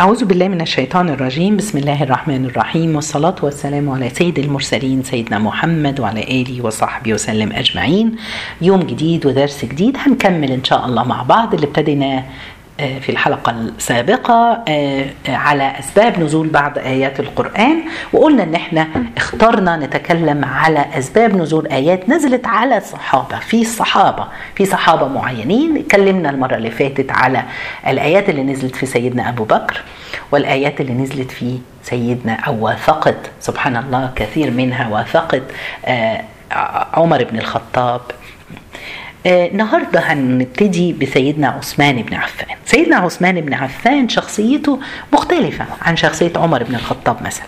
أعوذ بالله من الشيطان الرجيم. بسم الله الرحمن الرحيم. والصلاة والسلام على سيد المرسلين سيدنا محمد وعلى آله وصحبه وسلم أجمعين. يوم جديد ودرس جديد هنكمل إن شاء الله مع بعض اللي ابتديناه في الحلقة السابقة على أسباب نزول بعض آيات القرآن وقلنا إن إحنا اخترنا نتكلم على أسباب نزول آيات نزلت على الصحابة في الصحابة في صحابة معينين. اتكلمنا المرة اللي فاتت على الآيات اللي نزلت في سيدنا أبو بكر والآيات اللي نزلت في سيدنا أو وافقت سبحان الله كثير منها وافقت عمر بن الخطاب. النهاردة هنبتدي بسيدنا عثمان بن عفان. سيدنا عثمان بن عفان شخصيته مختلفة عن شخصية عمر بن الخطاب مثلا.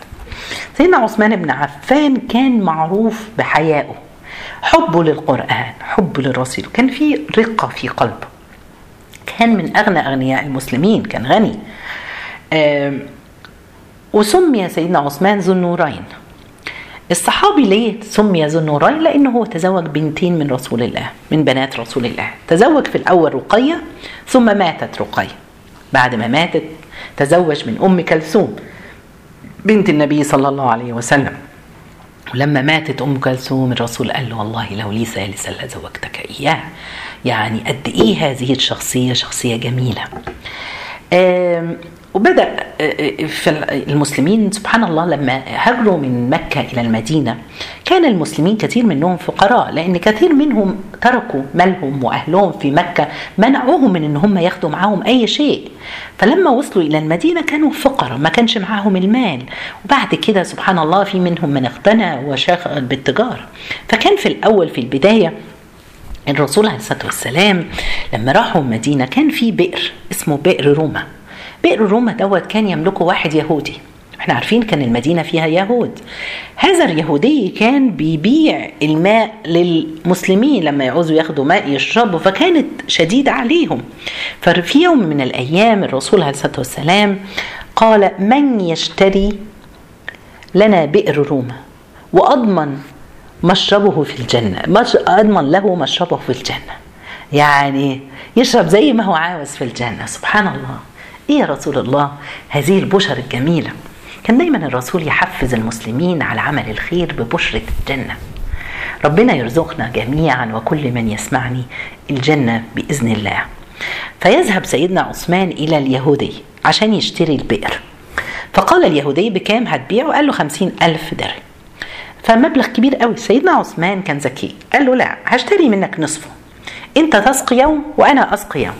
سيدنا عثمان بن عفان كان معروف بحيائه حبه للقرآن حبه للرسول. كان في رقة في قلبه. كان من أغنى أغنياء المسلمين كان غني. وسمي سيدنا عثمان ذو النورين. الصحابي ليه سمي ذو النورين؟ لأنه هو تزوج بنتين من رسول الله من بنات رسول الله. تزوج في الأول رقية ثم ماتت رقية. بعد ما ماتت تزوج من أم كلثوم بنت النبي صلى الله عليه وسلم. ولما ماتت أم كلثوم الرسول قال له والله لو لي ثالثا لزوجتك إياه. يعني قد إيه هذه الشخصية؟ شخصية جميلة. وبدأ في المسلمين سبحان الله لما هاجروا من مكة إلى المدينة كان المسلمين كثير منهم فقراء لأن كثير منهم تركوا مالهم وأهلهم في مكة منعوهم من إن هم ياخدوا معاهم أي شيء. فلما وصلوا إلى المدينة كانوا فقراء ما كانش معاهم المال. وبعد كده سبحان الله في منهم من اغتنى وشغل بالتجارة. فكان في الأول في البداية الرسول عليه الصلاة والسلام لما راحوا المدينة كان في بئر اسمه بئر روما. بئر روما دوت كان يملكه واحد يهودي. إحنا عارفين كان المدينة فيها يهود. هذا اليهودي كان بيبيع الماء للمسلمين لما يعوزوا ياخدوا ماء يشربوا فكانت شديدة عليهم. ففي يوم من الأيام الرسول عليه الصلاة والسلام قال من يشتري لنا بئر روما؟ وأضمن مشربه في الجنة. مش أضمن له مشربه في الجنة. يعني يشرب زي ما هو عاوز في الجنة. سبحان الله. إيه يا رسول الله؟ هذه البشر الجميلة. كان دايما الرسول يحفز المسلمين على عمل الخير ببشرة الجنة. ربنا يرزقنا جميعا وكل من يسمعني الجنة بإذن الله. فيذهب سيدنا عثمان إلى اليهودي عشان يشتري البئر. فقال اليهودي بكام هتبيعه؟ قال له خمسين ألف درهم. فمبلغ كبير قوي. سيدنا عثمان كان ذكي. قال له لا هشتري منك نصفه. انت تسقي يوم وأنا اسقي يوم.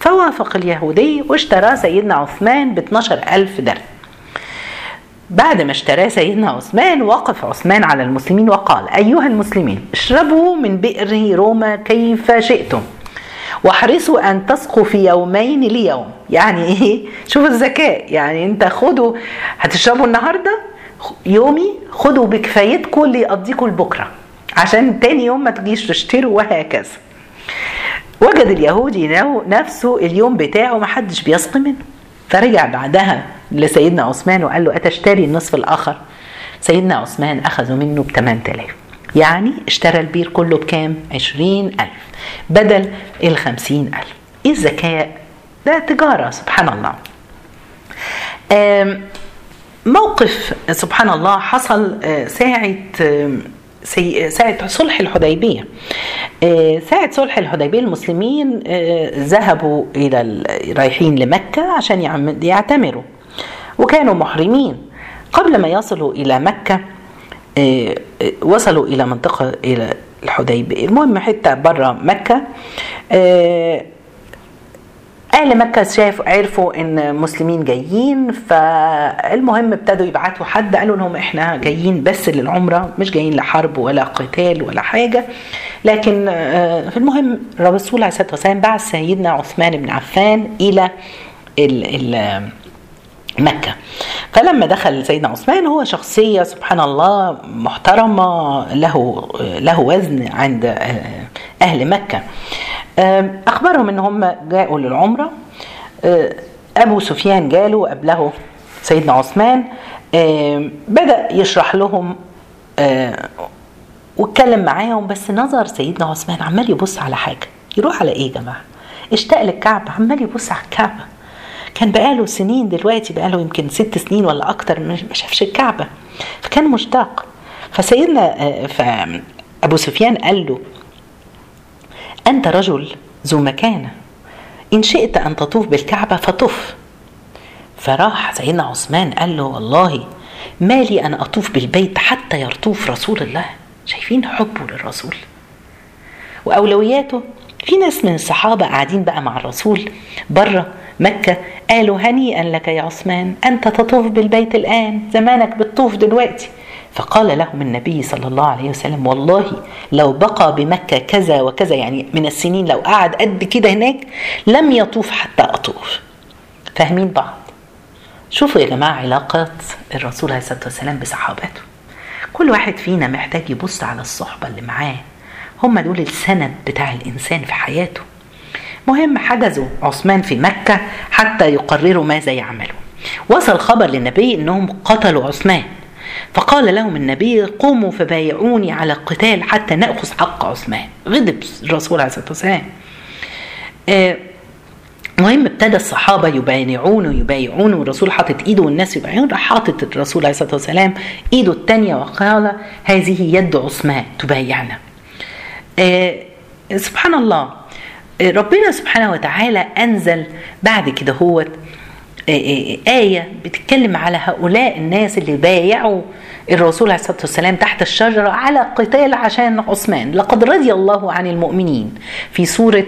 فوافق اليهودي واشترى سيدنا عثمان ب 12 ألف درهم. بعد ما اشتراه سيدنا عثمان وقف عثمان على المسلمين وقال أيها المسلمين اشربوا من بئر روما كيف شئتم واحرصوا أن تسقوا في يومين ليوم. يعني إيه؟ شوفوا الذكاء. يعني أنت خدوا هتشربوا النهاردة؟ يومي خدوا بكفايتكم اللي يقضيكم لبكرة عشان تاني يوم ما تجيش تشتروا وهكذا. وجد اليهودي نفسه اليوم بتاعه ما حدش بيسقي منه. فرجع بعدها لسيدنا عثمان وقال له أتشتري النصف الآخر؟ سيدنا عثمان أخذوا منه ب 8000 يعني اشترى البير كله بكام؟ 20000 بدل ال 50000 إيه الذكاء؟ ده تجارة سبحان الله. موقف سبحان الله حصل ساعة ساعة صلح الحديبية. ساعة صلح الحديبية المسلمين ذهبوا إلى رايحين لمكة عشان يعتمروا وكانوا محرمين. قبل ما يصلوا إلى مكة وصلوا إلى منطقة إلى الحديبية. المهم حتة برا مكة أهل مكة شاف عرفوا إن مسلمين جايين فالمهم ابتدوا يبعتوا حد قالوا لهم إحنا جايين بس للعمرة مش جايين لحرب ولا قتال ولا حاجة. لكن في المهم الرسول عليه الصلاه والسلام بعث سيدنا عثمان بن عفان إلى ال ال مكة. فلما دخل سيدنا عثمان هو شخصية سبحان الله محترمة له له وزن عند أهل مكة. أخبرهم أن هم جاءوا للعمرة. أبو سفيان جاله وقبله سيدنا عثمان. بدأ يشرح لهم واتكلم معاهم بس نظر سيدنا عثمان عمال يبص على حاجة. يروح على إيه يا جماعة؟ اشتاق للكعبة عمال يبص على الكعبة. كان بقاله سنين دلوقتي بقاله يمكن ست سنين ولا أكتر ما شافش الكعبة. فكان مشتاق. فسيدنا أبو سفيان قال له أنت رجل ذو مكانة. إن شئت أن تطوف بالكعبة فطف فراح سيدنا عثمان قال له والله ما لي أن أطوف بالبيت حتى يرطوف رسول الله. شايفين حبه للرسول. وأولوياته في ناس من الصحابة قاعدين بقى مع الرسول بره مكة قالوا هنيئا لك يا عثمان أنت تطوف بالبيت الآن زمانك بتطوف دلوقتي. فقال لهم النبي صلى الله عليه وسلم والله لو بقى بمكة كذا وكذا يعني من السنين لو قعد قد كده هناك لم يطوف حتى أطوف. فاهمين بعض؟ شوفوا يا جماعة علاقات الرسول عليه الصلاة والسلام بصحابته. كل واحد فينا محتاج يبص على الصحبة اللي معاه. هم دول السند بتاع الإنسان في حياته. مهم حجزوا عثمان في مكة حتى يقرروا ماذا يعملوا. وصل خبر للنبي إنهم قتلوا عثمان. فقال لهم النبي قوموا فبايعوني على القتال حتى نأخذ حق عثمان. غضب الرسول عليه الصلاة والسلام. آه المهم ابتدى الصحابة يبايعون يبايعون والرسول حاطط إيده والناس يبايعون راح حاطط الرسول عليه الصلاة والسلام إيده الثانية وقال هذه يد عثمان تبايعنا. آه سبحان الله. آه ربنا سبحانه وتعالى أنزل بعد كده هو آية بتتكلم على هؤلاء الناس اللي بايعوا الرسول عليه الصلاة والسلام تحت الشجرة على قتال عشان عثمان. لقد رضي الله عن المؤمنين. في سورة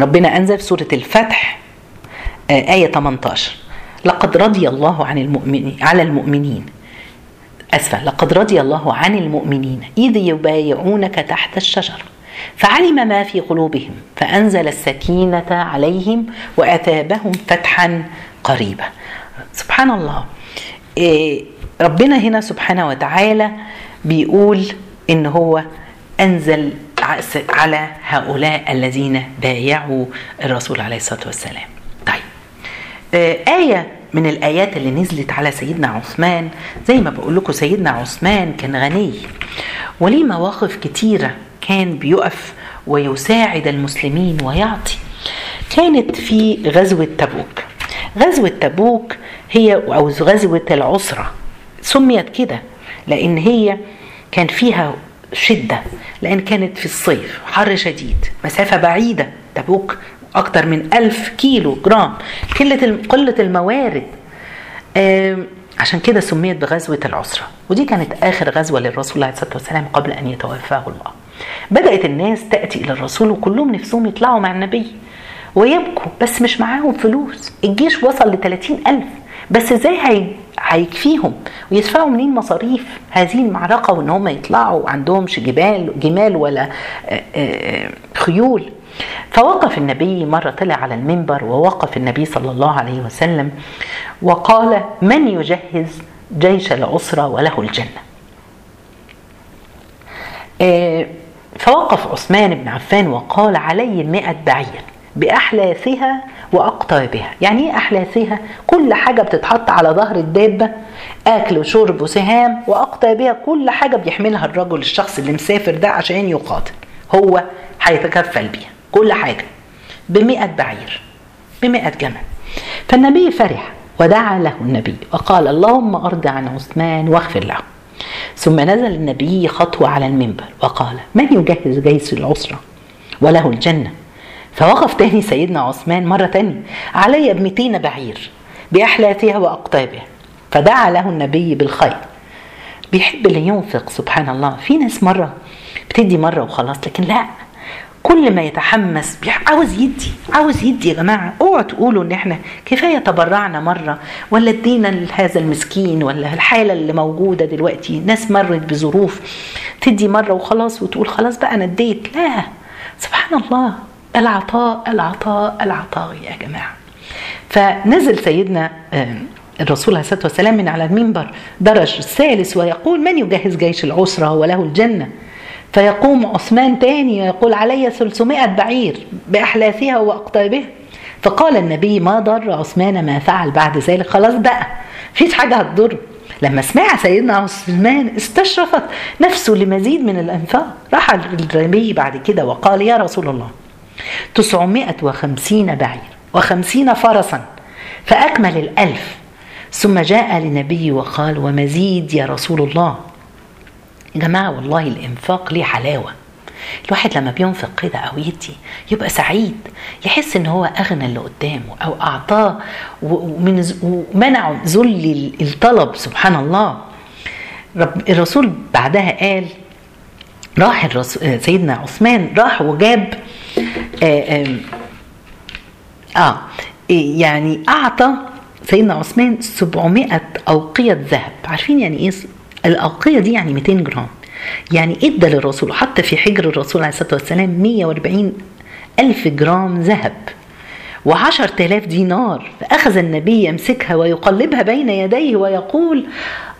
ربنا أنزل في سورة الفتح آية 18 لقد رضي الله عن المؤمنين على المؤمنين. أسفة. لقد رضي الله عن المؤمنين. إذ يبايعونك تحت الشجرة. فعلم ما في قلوبهم فأنزل السكينة عليهم وأثابهم فتحا قريبا. سبحان الله ربنا هنا سبحانه وتعالى بيقول إن هو أنزل على هؤلاء الذين بايعوا الرسول عليه الصلاة والسلام. طيب. آية من الآيات اللي نزلت على سيدنا عثمان. زي ما بقول لكم سيدنا عثمان كان غني وليه مواقف كتيرة. كان بيقف ويساعد المسلمين ويعطي. كانت في غزوة تبوك. غزوة تبوك هي أو غزوة العسرة. سميت كده لأن هي كان فيها شدة لأن كانت في الصيف حر شديد مسافة بعيدة. تبوك أكتر من ألف كيلو جرام. قلة قلة الموارد. عشان كده سميت بغزوة العسرة. ودي كانت آخر غزوة للرسول عليه الصلاة والسلام قبل أن يتوفاه الله. بدأت الناس تأتي إلى الرسول وكلهم نفسهم يطلعوا مع النبي. ويبكوا بس مش معاهم فلوس. الجيش وصل ل ألف. بس إزاي هي... هيكفيهم ويدفعوا منين مصاريف؟ هذه المعركة وإن هم يطلعوا عندهمش جبال جمال ولا خيول. فوقف النبي مرة طلع على المنبر ووقف النبي صلى الله عليه وسلم وقال من يجهز جيش العسرة وله الجنة؟ فوقف عثمان بن عفان وقال علي مئة بعير بأحلاثها وأقطابها. يعني إيه أحلاثها كل حاجة بتتحط على ظهر الدابة أكل وشرب وسهام وأقطابها كل حاجة بيحملها الرجل الشخص اللي مسافر ده عشان يقاتل. هو هيتكفل بيها كل حاجة. بمئة بعير بمئة جمل. فالنبي فرح ودعا له النبي وقال اللهم أرض عن عثمان واغفر له. ثم نزل النبي خطوة على المنبر وقال من يجهز جيش العسرة؟ وله الجنة. فوقف تاني سيدنا عثمان مرة تانية علي بمتين بعير بأحلاتها وأقطابها فدعا له النبي بالخير. بيحب اللي ينفق سبحان الله. في ناس مرة بتدي مرة وخلاص لكن لا. كل ما يتحمس عاوز يدي عاوز يدي يا جماعة. اوعوا تقولوا ان إحنا كفاية تبرعنا مرة ولا ادينا لهذا المسكين ولا الحالة اللي موجودة دلوقتي. ناس مرت بظروف تدي مرة وخلاص وتقول خلاص بقى أنا اديت. لا. سبحان الله. العطاء العطاء العطاء يا جماعة. فنزل سيدنا الرسول عليه الصلاة والسلام من على المنبر درج الثالث ويقول من يجهز جيش العسرة وله الجنة؟ فيقوم عثمان تاني ويقول علي 300 بعير بأحلاثها وأقطابها. فقال النبي ما ضر عثمان ما فعل بعد ذلك. خلاص بقى مفيش حاجة هتضره لما سمع سيدنا عثمان استشرفت نفسه لمزيد من الأنفاق راح النبي بعد كده وقال يا رسول الله 950 بعير وخمسين فرسا فأكمل الألف. ثم جاء للنبي وقال ومزيد يا رسول الله يا جماعة والله الإنفاق ليه حلاوة. الواحد لما بينفق كده أو يدي يبقى سعيد يحس إن هو أغنى اللي قدامه أو أعطاه ومن ومنعه ذل الطلب سبحان الله. رب الرسول بعدها قال راح الرسول سيدنا عثمان راح وجاب آه, آه, آه يعني أعطى سيدنا عثمان 700 أوقية ذهب. عارفين يعني إيه الأوقية دي يعني 200 جرام. يعني إدى للرسول حتى في حجر الرسول عليه الصلاة والسلام 140 ألف جرام ذهب وعشر تلاف دينار. فأخذ النبي يمسكها ويقلبها بين يديه ويقول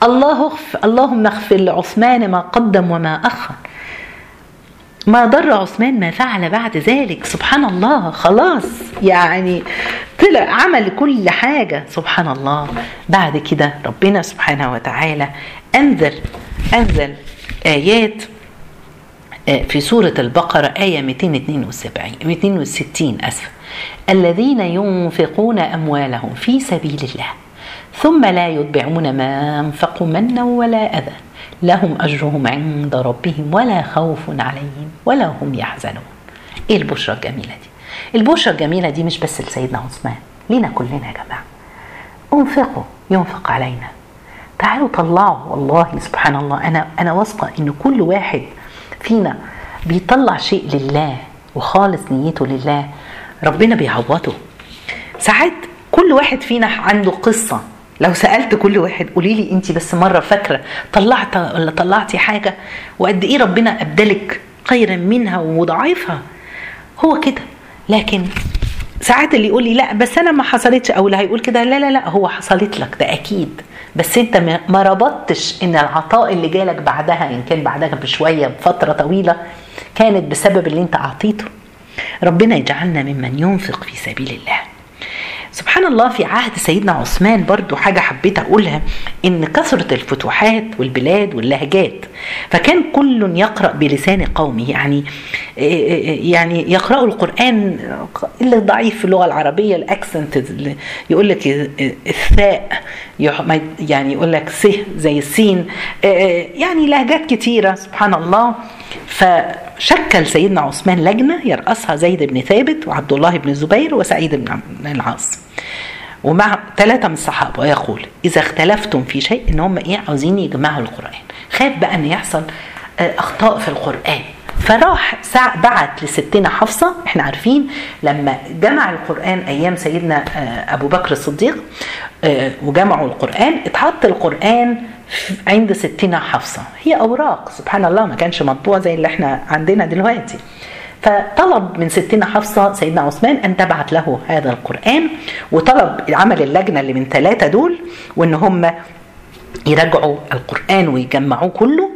الله اغفر اللهم اغفر لعثمان ما قدم وما أخر. ما ضر عثمان ما فعل بعد ذلك. سبحان الله. خلاص. يعني طلع عمل كل حاجة. سبحان الله. بعد كده ربنا سبحانه وتعالى أنزل أنزل آيات في سورة البقرة آية 272 260 أسف. الذين ينفقون أموالهم في سبيل الله ثم لا يتبعون ما أنفقوا منا ولا أذى. لهم أجرهم عند ربهم ولا خوف عليهم ولا هم يحزنون. إيه البشرى الجميلة دي؟ البشرى الجميلة دي مش بس لسيدنا عثمان لينا كلنا يا جماعة. انفقوا ينفق علينا. تعالوا طلعوا والله سبحان الله. أنا أنا واثقة إن كل واحد فينا بيطلع شيء لله وخالص نيته لله. ربنا بيعوضه. ساعات كل واحد فينا عنده قصة لو سألت كل واحد قولي لي انت بس مرة فاكرة طلعت ولا طلعتي حاجة وقد إيه ربنا أبدلك خيرا منها وضعيفها؟ هو كده. لكن ساعات اللي يقول لي لا بس أنا ما حصلتش أو اللي هيقول كده لا لا لا هو حصلت لك ده أكيد. بس أنت ما ربطتش إن العطاء اللي جالك بعدها إن كان بعدها بشوية بفترة طويلة كانت بسبب اللي أنت أعطيته. ربنا يجعلنا ممن ينفق في سبيل الله. سبحان الله في عهد سيدنا عثمان برضو حاجة حبيت أقولها إن كثرة الفتوحات والبلاد واللهجات فكان كل يقرأ بلسان قومه يعني يعني يقرأوا القرآن اللي ضعيف في اللغة العربية الأكسنت يقول لك الثاء يعني يقول لك س زي السين يعني لهجات كتيرة سبحان الله. فشكل سيدنا عثمان لجنة يرأسها زيد بن ثابت وعبد الله بن الزبير وسعيد بن العاص. ومع ثلاثة من الصحابة ويقول إذا اختلفتم في شيء إن هم إيه عاوزين يجمعوا القرآن. خاف بقى إن يحصل أخطاء في القرآن. فراح بعت لستنا حفصة إحنا عارفين لما جمع القرآن أيام سيدنا أبو بكر الصديق وجمعوا القرآن اتحط القرآن عند ستنا حفصة. هي أوراق سبحان الله ما كانش مطبوع زي اللي إحنا عندنا دلوقتي. فطلب من ستنا حفصة سيدنا عثمان أن تبعت له هذا القرآن وطلب عمل اللجنة اللي من ثلاثة دول وإن هم يراجعوا القرآن ويجمعوه كله.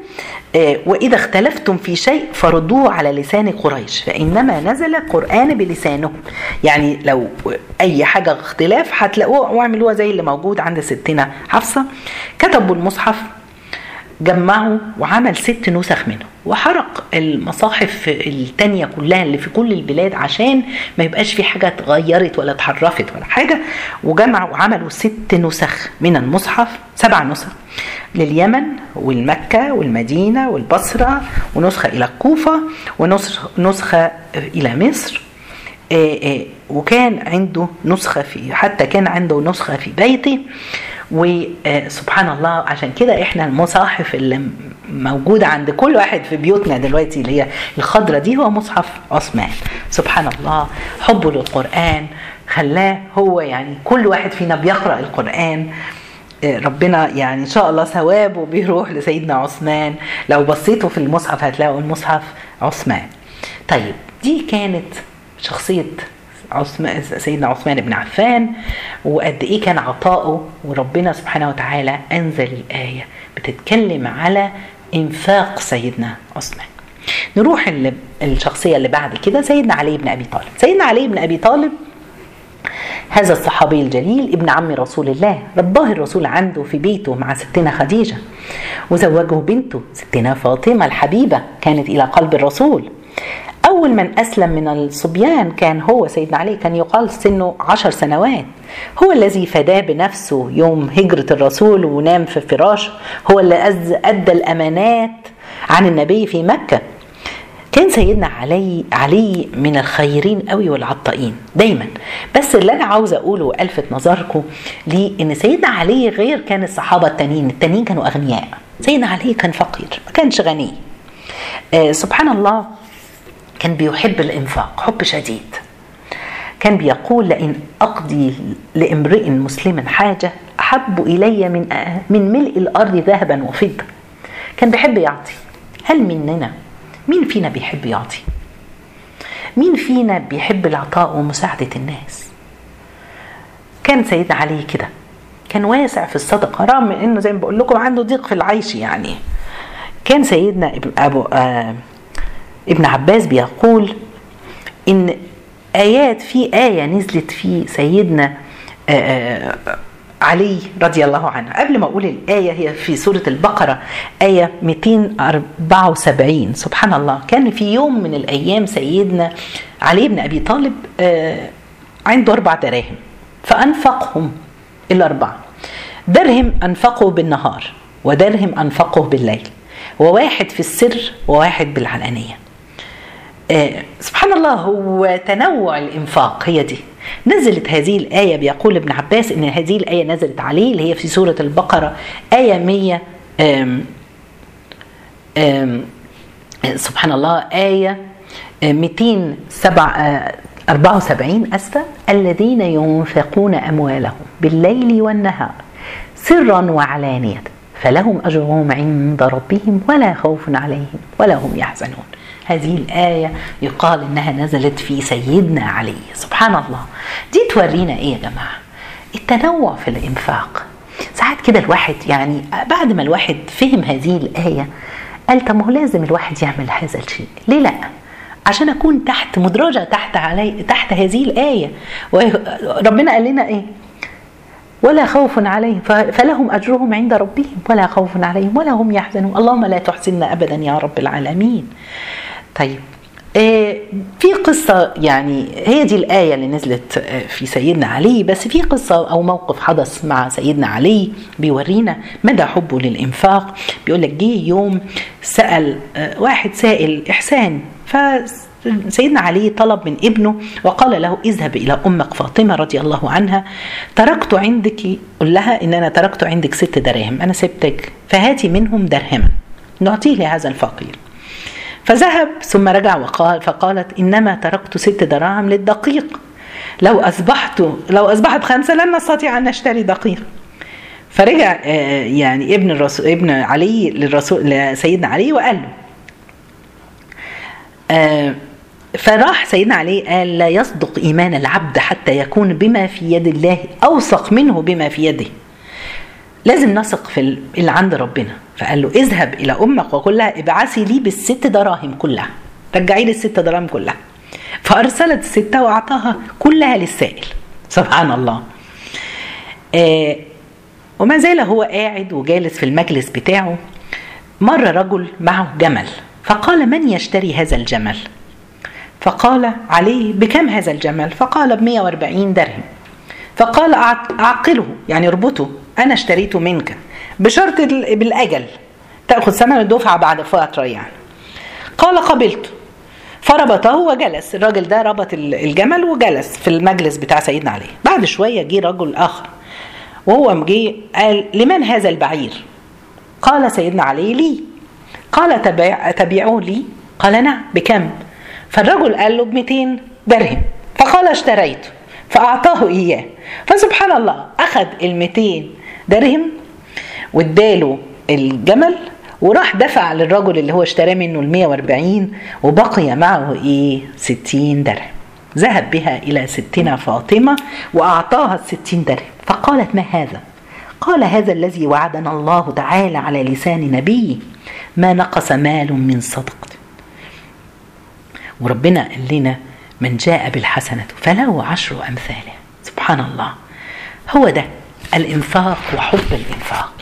وإذا اختلفتم في شيء فردوه على لسان قريش فإنما نزل القرآن بلسانهم. يعني لو أي حاجة اختلاف هتلاقوه واعملوها زي اللي موجود عند ستنا حفصة. كتبوا المصحف جمعوا وعمل ست نسخ منه. وحرق المصاحف التانية كلها اللي في كل البلاد عشان ما يبقاش في حاجة اتغيرت ولا اتحرفت ولا حاجة. وجمعوا وعملوا ست نسخ من المصحف سبع نسخ لليمن والمكة والمدينة والبصرة ونسخة إلى الكوفة ونسخة إلى مصر. وكان عنده نسخة في حتى كان عنده نسخة في بيته. وسبحان الله عشان كده إحنا المصاحف اللي موجودة عند كل واحد في بيوتنا دلوقتي اللي هي الخضرة دي هو مصحف عثمان. سبحان الله حبه للقرآن خلاه هو يعني كل واحد فينا بيقرأ القرآن. ربنا يعني إن شاء الله ثوابه بيروح لسيدنا عثمان. لو بصيتوا في المصحف هتلاقوا المصحف عثمان. طيب دي كانت شخصية عثمان سيدنا عثمان بن عفان وقد إيه كان عطاؤه وربنا سبحانه وتعالى أنزل الآية بتتكلم على إنفاق سيدنا عثمان. نروح الشخصية اللي بعد كده سيدنا علي بن أبي طالب. سيدنا علي بن أبي طالب هذا الصحابي الجليل ابن عم رسول الله رباه الرسول عنده في بيته مع ستنا خديجة. وزوجه بنته ستنا فاطمة الحبيبة كانت إلى قلب الرسول. أول من أسلم من الصبيان كان هو سيدنا علي كان يقال سنه عشر سنوات. هو الذي فداه بنفسه يوم هجرة الرسول ونام في فراشه هو اللي أدى الأمانات عن النبي في مكة. كان سيدنا علي علي من الخيرين قوي والعطائين دايما. بس اللي أنا عاوزه أقوله والفت نظركم ليه ان سيدنا علي غير كان الصحابة التانيين التانيين كانوا أغنياء. سيدنا علي كان فقير ما كانش غني. آه سبحان الله كان بيحب الإنفاق حب شديد. كان بيقول لئن أقضي لامرئ مسلم حاجة أحب إلي من من ملء الأرض ذهبا وفضة. كان بيحب يعطي. هل مننا مين فينا بيحب يعطي؟ مين فينا بيحب العطاء ومساعدة الناس؟ كان سيدنا علي كده. كان واسع في الصدقة رغم إنه زي ما بقول لكم عنده ضيق في العيش يعني. كان سيدنا أبو آه ابن عباس بيقول إن آيات في آية نزلت في سيدنا آه علي رضي الله عنه. قبل ما أقول الآية هي في سورة البقرة آية 274 سبحان الله. كان في يوم من الأيام سيدنا علي بن أبي طالب عنده أربع دراهم فأنفقهم الأربعة. درهم أنفقه بالنهار ودرهم أنفقه بالليل وواحد في السر وواحد بالعلانية. سبحان الله هو تنوع الإنفاق هي دي. نزلت هذه الآية بيقول ابن عباس إن هذه الآية نزلت عليه اللي هي في سورة البقرة آية 100 أم أم سبحان الله آية 274 أسفة الذين ينفقون أموالهم بالليل والنهار سرا وعلانية فلهم أجرهم عند ربهم ولا خوف عليهم ولا هم يحزنون. هذه الآية يقال إنها نزلت في سيدنا علي. سبحان الله. دي تورينا إيه يا جماعة؟ التنوع في الإنفاق. ساعات كده الواحد يعني بعد ما الواحد فهم هذه الآية قال طب ما هو لازم الواحد يعمل هذا الشيء. ليه لأ؟ عشان أكون تحت مدرجة تحت علي تحت هذه الآية. وربنا قال لنا إيه؟ ولا خوف عليهم. فلهم أجرهم عند ربهم. ولا خوف عليهم ولا هم يحزنون. اللهم لا تحزننا ابدا يا رب العالمين. طيب. في قصة يعني هي دي الآية اللي نزلت في سيدنا علي بس في قصة أو موقف حدث مع سيدنا علي بيورينا مدى حبه للإنفاق. بيقول لك جه يوم سأل واحد سائل إحسان فسيدنا علي طلب من ابنه وقال له اذهب إلى أمك فاطمة رضي الله عنها تركت عندك قل لها إن أنا تركت عندك ست دراهم أنا سبتك فهاتي منهم درهما. نعطيه لهذا الفقير. فذهب ثم رجع وقال فقالت إنما تركت ست دراهم للدقيق. لو أصبحت لو أصبحت خمسة لن نستطيع أن نشتري دقيق. فرجع يعني ابن الرسول ابن علي للرسول لسيدنا علي وقال له. فراح سيدنا علي قال لا يصدق إيمان العبد حتى يكون بما في يد الله أوثق منه بما في يده. لازم نثق في اللي عند ربنا. فقال له اذهب إلى أمك وقل لها ابعثي لي بالست دراهم كلها. رجعي لي الست دراهم كلها. فأرسلت الستة وأعطاها كلها للسائل. سبحان الله. آه وما زال هو قاعد وجالس في المجلس بتاعه. مر رجل معه جمل. فقال من يشتري هذا الجمل؟ فقال عليه بكم هذا الجمل؟ فقال ب 140 درهم. فقال أعقله يعني اربطه. أنا اشتريته منك بشرط بالأجل تأخذ ثمن الدفعة بعد فترة يعني. قال قبلت. فربطه وجلس. الراجل ده ربط الجمل وجلس في المجلس بتاع سيدنا علي. بعد شوية جه رجل آخر. وهو جه قال لمن هذا البعير؟ قال سيدنا علي لي. قال تبيع تبيعوه لي؟ قال نعم. بكم؟ فالرجل قال له ب 200 درهم. فقال اشتريته فأعطاه إياه. فسبحان الله أخذ ال 200 درهم واداله الجمل وراح دفع للرجل اللي هو اشتراه منه ال 140 وبقي معه إيه؟ 60 درهم. ذهب بها إلى ستنا فاطمة وأعطاها ال 60 درهم. فقالت ما هذا؟ قال هذا الذي وعدنا الله تعالى على لسان نبيه ما نقص مال من صدقه وربنا قال لنا من جاء بالحسنة فله عشر أمثالها سبحان الله. هو ده. الإنفاق وحب الإنفاق.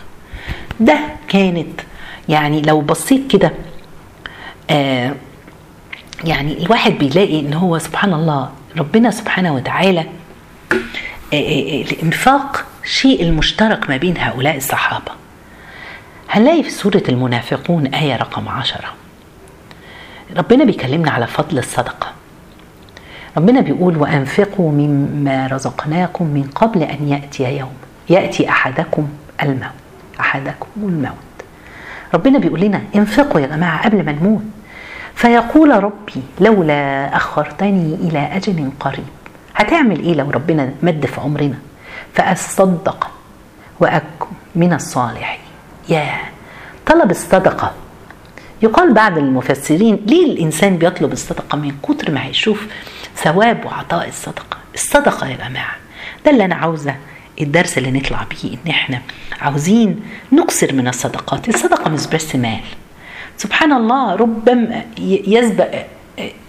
ده كانت يعني لو بصيت كده آه يعني الواحد بيلاقي إن هو سبحان الله ربنا سبحانه وتعالى الإنفاق شيء المشترك ما بين هؤلاء الصحابة. هنلاقي في سورة المنافقون آية رقم عشرة. ربنا بيكلمنا على فضل الصدقة. ربنا بيقول وأنفقوا مما رزقناكم من قبل أن يأتي يوم. يأتي أحدكم الموت أحدكم الموت. ربنا بيقول لنا انفقوا يا جماعة قبل ما نموت. فيقول ربي لولا أخرتني إلى أجل قريب. هتعمل إيه لو ربنا مد في عمرنا؟ فأصدق وأكن من الصالحين. يا طلب الصدقة. يقال بعد المفسرين ليه الإنسان بيطلب الصدقة من كتر ما هيشوف ثواب وعطاء الصدقة؟ الصدقة يا جماعة ده اللي أنا عاوزه. الدرس اللي نطلع بيه إن إحنا عاوزين نكسر من الصدقات. الصدقة مش بس مال. سبحان الله ربما يسبق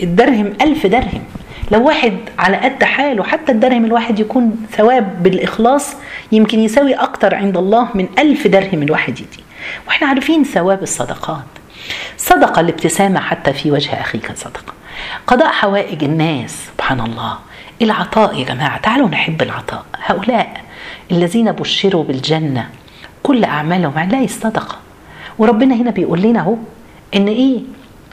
الدرهم ألف درهم. لو واحد على قد حاله حتى الدرهم الواحد يكون ثواب بالإخلاص يمكن يساوي أكتر عند الله من ألف درهم الواحد يدي. وإحنا عارفين ثواب الصدقات. صدقة الابتسامة حتى في وجه أخيك صدقة. قضاء حوائج الناس. سبحان الله. العطاء يا جماعة تعالوا نحب العطاء. هؤلاء الذين بشروا بالجنة كل أعمالهم هنلاقي الصدقة وربنا هنا بيقول لنا أهو إن إيه؟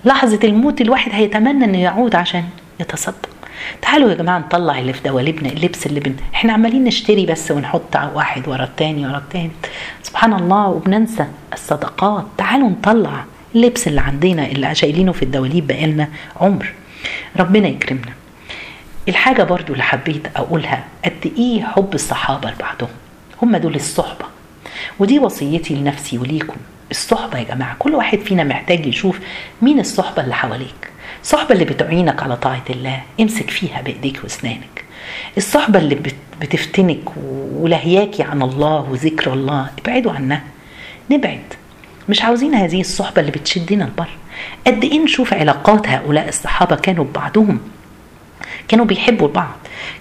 لحظة الموت الواحد هيتمنى إنه يعود عشان يتصدق. تعالوا يا جماعة نطلع اللي في دواليبنا اللبس اللي بن إحنا عمالين نشتري بس ونحط واحد ورا التاني ورا التاني. سبحان الله وبننسى الصدقات. تعالوا نطلع اللبس اللي عندنا اللي شايلينه في الدواليب بقالنا عمر. ربنا يكرمنا. الحاجة برضو اللي حبيت أقولها قد إيه حب الصحابة لبعضهم؟ هم دول الصحبة. ودي وصيتي لنفسي وليكم. الصحبة يا جماعة كل واحد فينا محتاج يشوف مين الصحبة اللي حواليك. الصحبة اللي بتعينك على طاعة الله امسك فيها بإيديك وأسنانك. الصحبة اللي بتفتنك ولهياكي عن الله وذكر الله ابعدوا عنها. نبعد. مش عاوزين هذه الصحبة اللي بتشدنا لبر. قد إيه نشوف علاقات هؤلاء الصحابة كانوا ببعضهم؟ كانوا بيحبوا بعض.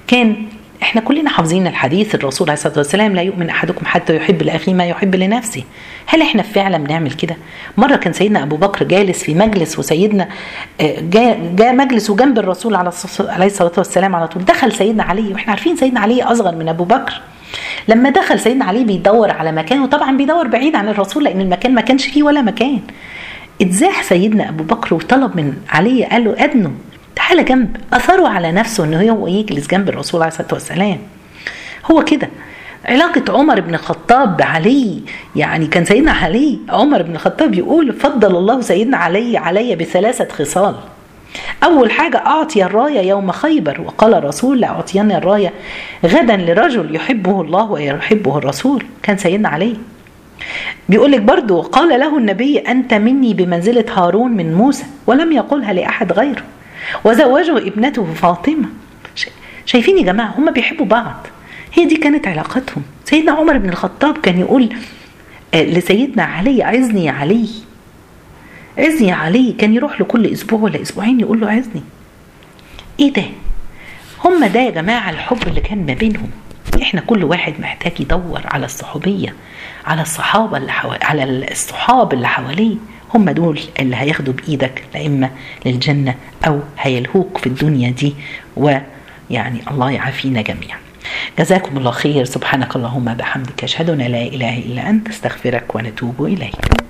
كان إحنا كلنا حافظين الحديث الرسول عليه الصلاة والسلام لا يؤمن أحدكم حتى يحب لأخيه ما يحب لنفسه. هل إحنا فعلا بنعمل كده؟ مرة كان سيدنا أبو بكر جالس في مجلس وسيدنا جاء جاء مجلس وجنب الرسول عليه الصلاة والسلام على طول. دخل سيدنا علي وإحنا عارفين سيدنا علي أصغر من أبو بكر. لما دخل سيدنا علي بيدور على مكان وطبعا بيدور بعيد عن الرسول لأن المكان ما كانش فيه ولا مكان. اتزاح سيدنا أبو بكر وطلب من علي قال له ادنه تعالى جنب. اثروا على نفسه إنه هو يجلس جنب الرسول عليه الصلاة والسلام. هو كده. علاقة عمر بن الخطاب بعلي يعني كان سيدنا علي عمر بن الخطاب يقول فضل الله سيدنا علي علي بثلاثة خصال. أول حاجة أعطي الراية يوم خيبر. وقال الرسول لأعطين الراية. غدا لرجل يحبه الله ويحبه الرسول كان سيدنا علي. بيقول لك برضو قال له النبي أنت مني بمنزلة هارون من موسى ولم يقولها لأحد غيره. وزوجه ابنته فاطمة. شايفين يا جماعة هم بيحبوا بعض. هي دي كانت علاقتهم. سيدنا عمر بن الخطاب كان يقول لسيدنا علي عزني يا علي عزني يا علي كان يروح له كل أسبوع ولا أسبوعين يقول له عزني. إيه ده؟ هم ده يا جماعة الحب اللي كان ما بينهم. إحنا كل واحد محتاج يدور على الصحوبية على الصحابة اللي حو... على الصحاب اللي حواليه. هم دول اللي هياخدوا بإيدك لا إما للجنة أو هيلهوك في الدنيا دي ويعني الله يعافينا جميعا. جزاكم الله خير. سبحانك اللهم بحمدك. أشهد أن لا إله إلا أنت. أستغفرك ونتوب إليك.